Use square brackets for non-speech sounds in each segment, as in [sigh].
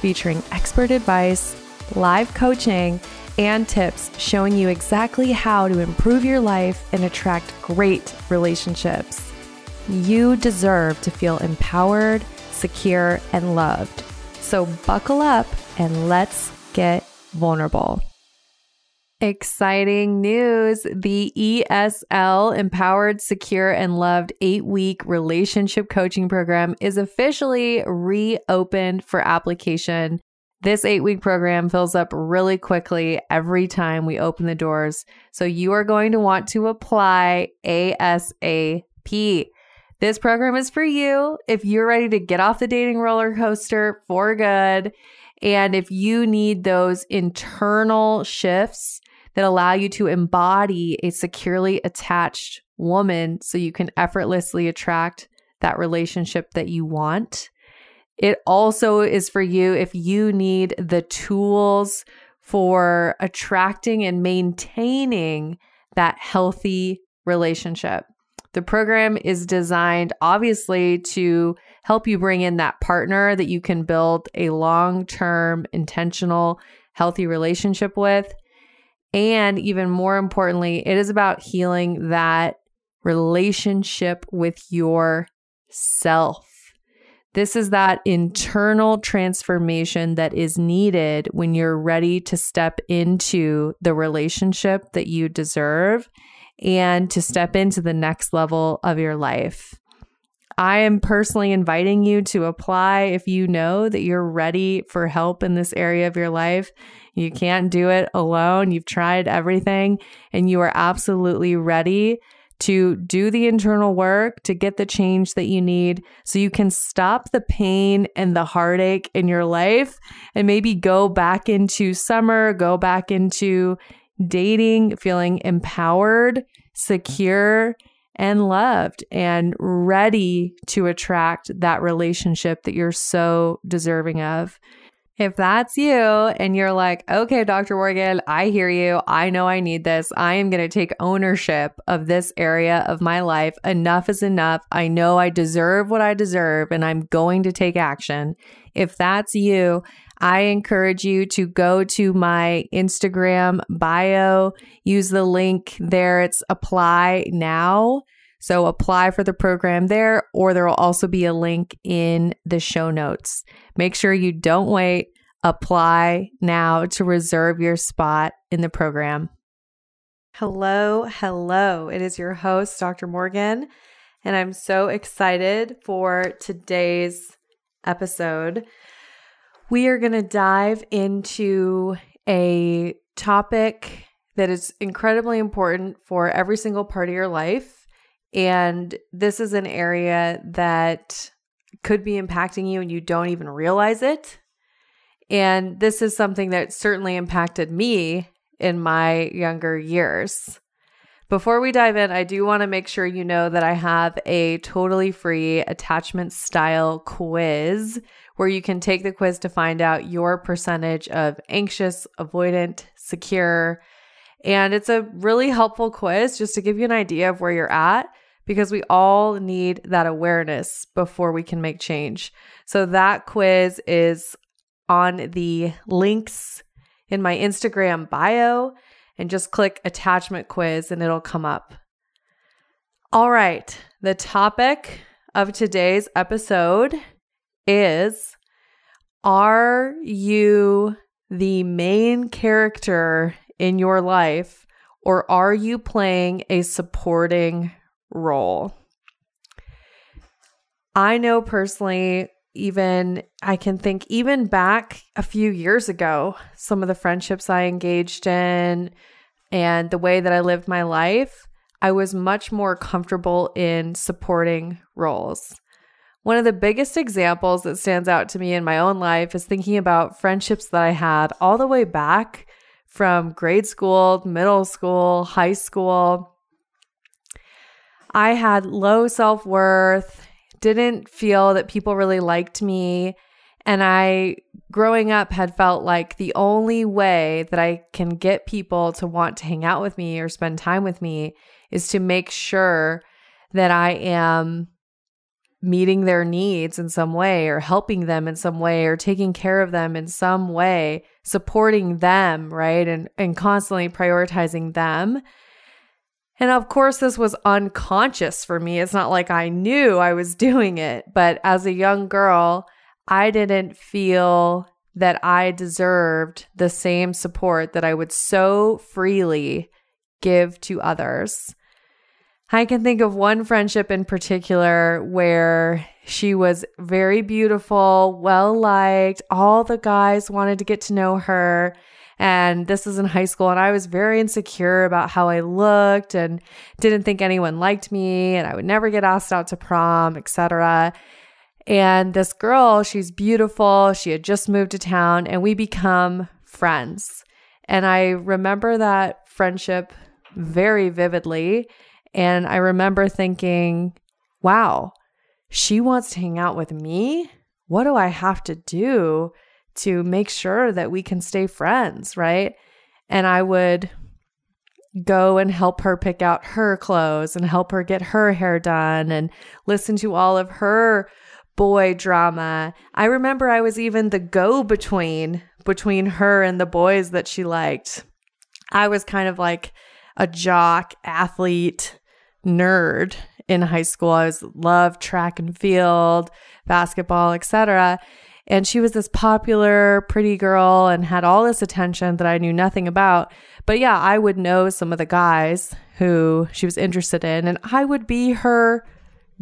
featuring expert advice, live coaching, and tips showing you exactly how to improve your life and attract great relationships. You deserve to feel empowered, secure, and loved. So buckle up and let's get vulnerable. Exciting news. The ESL Empowered, Secure, and Loved eight week relationship coaching program is officially reopened for application. This eight week program fills up really quickly every time we open the doors. So you are going to want to apply ASAP. This program is for you if you're ready to get off the dating roller coaster for good. And if you need those internal shifts that allow you to embody a securely attached woman so you can effortlessly attract that relationship that you want. It also is for you if you need the tools for attracting and maintaining that healthy relationship. The program is designed obviously to help you bring in that partner that you can build a long term, intentional, healthy relationship with. And even more importantly, it is about healing that relationship with yourself. This is that internal transformation that is needed when you're ready to step into the relationship that you deserve and to step into the next level of your life. I am personally inviting you to apply if you know that you're ready for help in this area of your life. You can't do it alone. You've tried everything and you are absolutely ready to do the internal work to get the change that you need so you can stop the pain and the heartache in your life and maybe go back into summer, go back into dating, feeling empowered, secure, and loved and ready to attract that relationship that you're so deserving of. If that's you and you're like, okay, Dr. Morgan, I hear you. I know I need this. I am going to take ownership of this area of my life. Enough is enough. I know I deserve what I deserve and I'm going to take action. If that's you, I encourage you to go to my Instagram bio, use the link there. It's apply now. So apply for the program there, or there will also be a link in the show notes. Make sure you don't wait. Apply now to reserve your spot in the program. Hello, hello. It is your host, Dr. Morgan, and I'm so excited for today's episode we are going to dive into a topic that is incredibly important for every single part of your life. And this is an area that could be impacting you and you don't even realize it. And this is something that certainly impacted me in my younger years. Before we dive in, I do want to make sure you know that I have a totally free attachment style quiz where you can take the quiz to find out your percentage of anxious, avoidant, secure. And it's a really helpful quiz just to give you an idea of where you're at because we all need that awareness before we can make change. So that quiz is on the links in my Instagram bio and just click attachment quiz and it'll come up. All right, the topic of today's episode is Are you the main character in your life or are you playing a supporting role? I know personally, even I can think even back a few years ago, some of the friendships I engaged in and the way that I lived my life, I was much more comfortable in supporting roles One of the biggest examples that stands out to me in my own life is thinking about friendships that I had all the way back from grade school, middle school, high school. I had low self worth, didn't feel that people really liked me. And I, growing up, had felt like the only way that I can get people to want to hang out with me or spend time with me is to make sure that I am meeting their needs in some way or helping them in some way or taking care of them in some way, supporting them, right? And and constantly prioritizing them. And of course this was unconscious for me. It's not like I knew I was [laughs] doing it, but as a young girl, I didn't feel that I deserved the same support that I would so freely give to others. I can think of one friendship in particular where she was very beautiful, well liked. All the guys wanted to get to know her. And this is in high school. And I was very insecure about how I looked and didn't think anyone liked me. And I would never get asked out to prom, etc. And this girl, she's beautiful. She had just moved to town and we become friends. And I remember that friendship very vividly. And I remember thinking, wow, she wants to hang out with me. What do I have to do to make sure that we can stay friends? Right. And I would go and help her pick out her clothes and help her get her hair done and listen to all of her boy drama. I remember I was even the go between between her and the boys that she liked. I was kind of like a jock athlete nerd in high school. I was loved track and field, basketball, etc. And she was this popular, pretty girl and had all this attention that I knew nothing about. But yeah, I would know some of the guys who she was interested in, and I would be her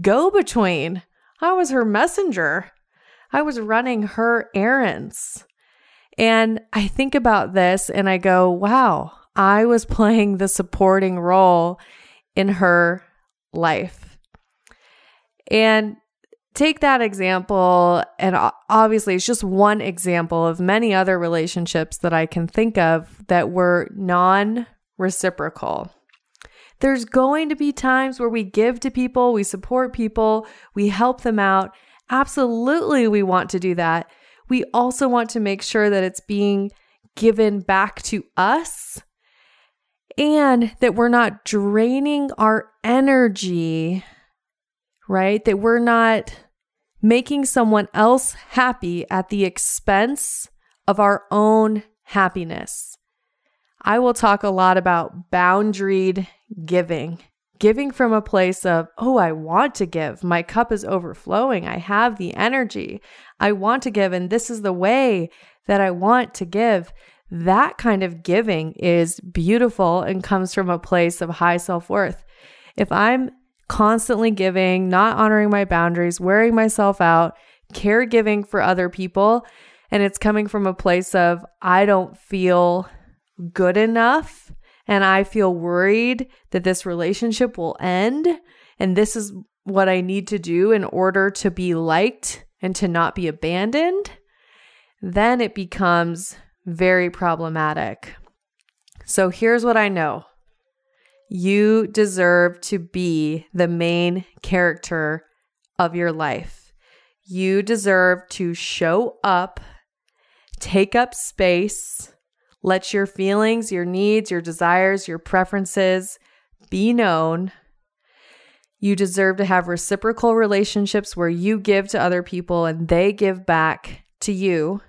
go between. I was her messenger. I was running her errands. And I think about this and I go, wow, I was playing the supporting role in her life. And take that example, and obviously, it's just one example of many other relationships that I can think of that were non reciprocal. There's going to be times where we give to people, we support people, we help them out. Absolutely, we want to do that. We also want to make sure that it's being given back to us and that we're not draining our energy, right? That we're not making someone else happy at the expense of our own happiness. I will talk a lot about boundaried giving, giving from a place of, oh, I want to give. My cup is overflowing. I have the energy. I want to give, and this is the way that I want to give that kind of giving is beautiful and comes from a place of high self worth. If I'm constantly giving, not honoring my boundaries, wearing myself out, caregiving for other people, and it's coming from a place of I don't feel good enough and I feel worried that this relationship will end and this is what I need to do in order to be liked and to not be abandoned, then it becomes very problematic. So here's what I know you deserve to be the main character of your life. You deserve to show up, take up space, let your feelings, your needs, your desires, your preferences be known. You deserve to have reciprocal relationships where you give to other people and they give back to you.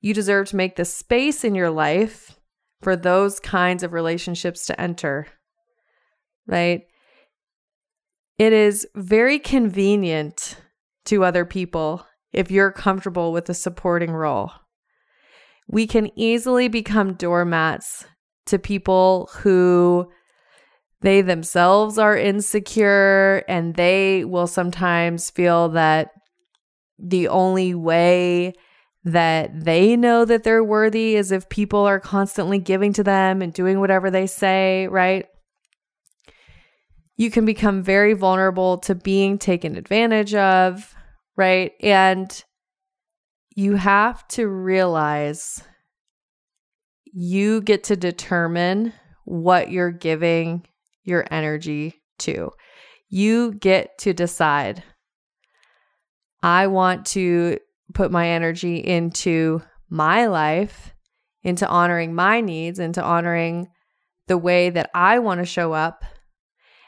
You deserve to make the space in your life for those kinds of relationships to enter, right? It is very convenient to other people if you're comfortable with a supporting role. We can easily become doormats to people who they themselves are insecure and they will sometimes feel that the only way that they know that they're worthy is if people are constantly giving to them and doing whatever they say, right? You can become very vulnerable to being taken advantage of, right? And you have to realize you get to determine what you're giving your energy to. You get to decide. I want to put my energy into my life, into honoring my needs, into honoring the way that I want to show up.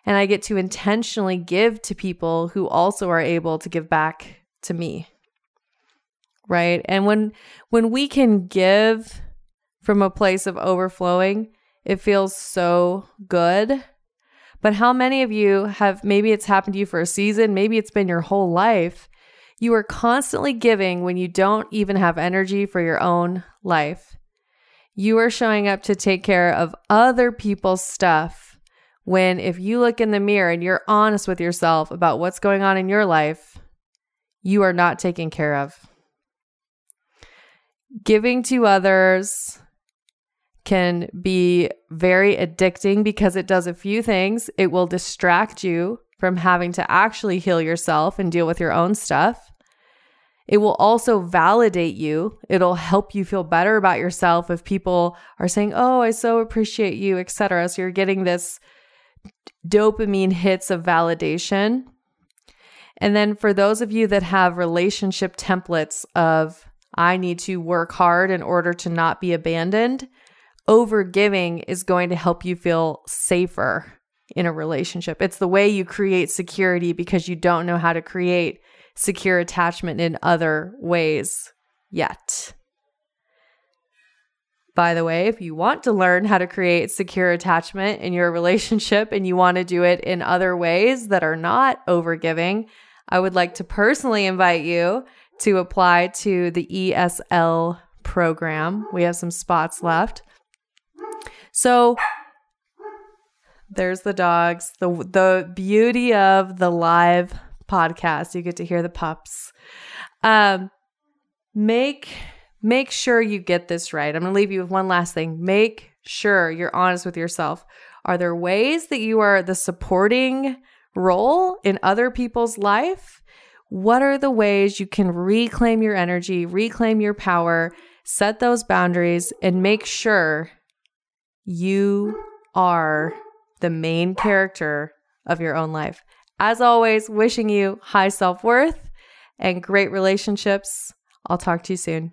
And I get to intentionally give to people who also are able to give back to me. Right? And when when we can give from a place of overflowing, it feels so good. But how many of you have maybe it's happened to you for a season, maybe it's been your whole life. You are constantly giving when you don't even have energy for your own life. You are showing up to take care of other people's stuff when if you look in the mirror and you're honest with yourself about what's going on in your life, you are not taken care of. Giving to others can be very addicting because it does a few things. It will distract you from having to actually heal yourself and deal with your own stuff. It will also validate you. It'll help you feel better about yourself if people are saying, "Oh, I so appreciate you," etc. So you're getting this dopamine hits of validation. And then for those of you that have relationship templates of I need to work hard in order to not be abandoned, over giving is going to help you feel safer in a relationship. It's the way you create security because you don't know how to create secure attachment in other ways yet. By the way, if you want to learn how to create secure attachment in your [laughs] relationship and you want to do it in other ways that are not overgiving, I would like to personally invite you to apply to the ESL program. We have some spots left. So there's the dogs. The the beauty of the live podcast, you get to hear the pups. Um make make sure you get this right. I'm going to leave you with one last thing. Make sure you're honest with yourself. Are there ways that you are the supporting role in other people's life? What are the ways you can reclaim your energy, reclaim your power, set those boundaries, and make sure you are the main character of your own life. As always, wishing you high self worth and great relationships. I'll talk to you soon.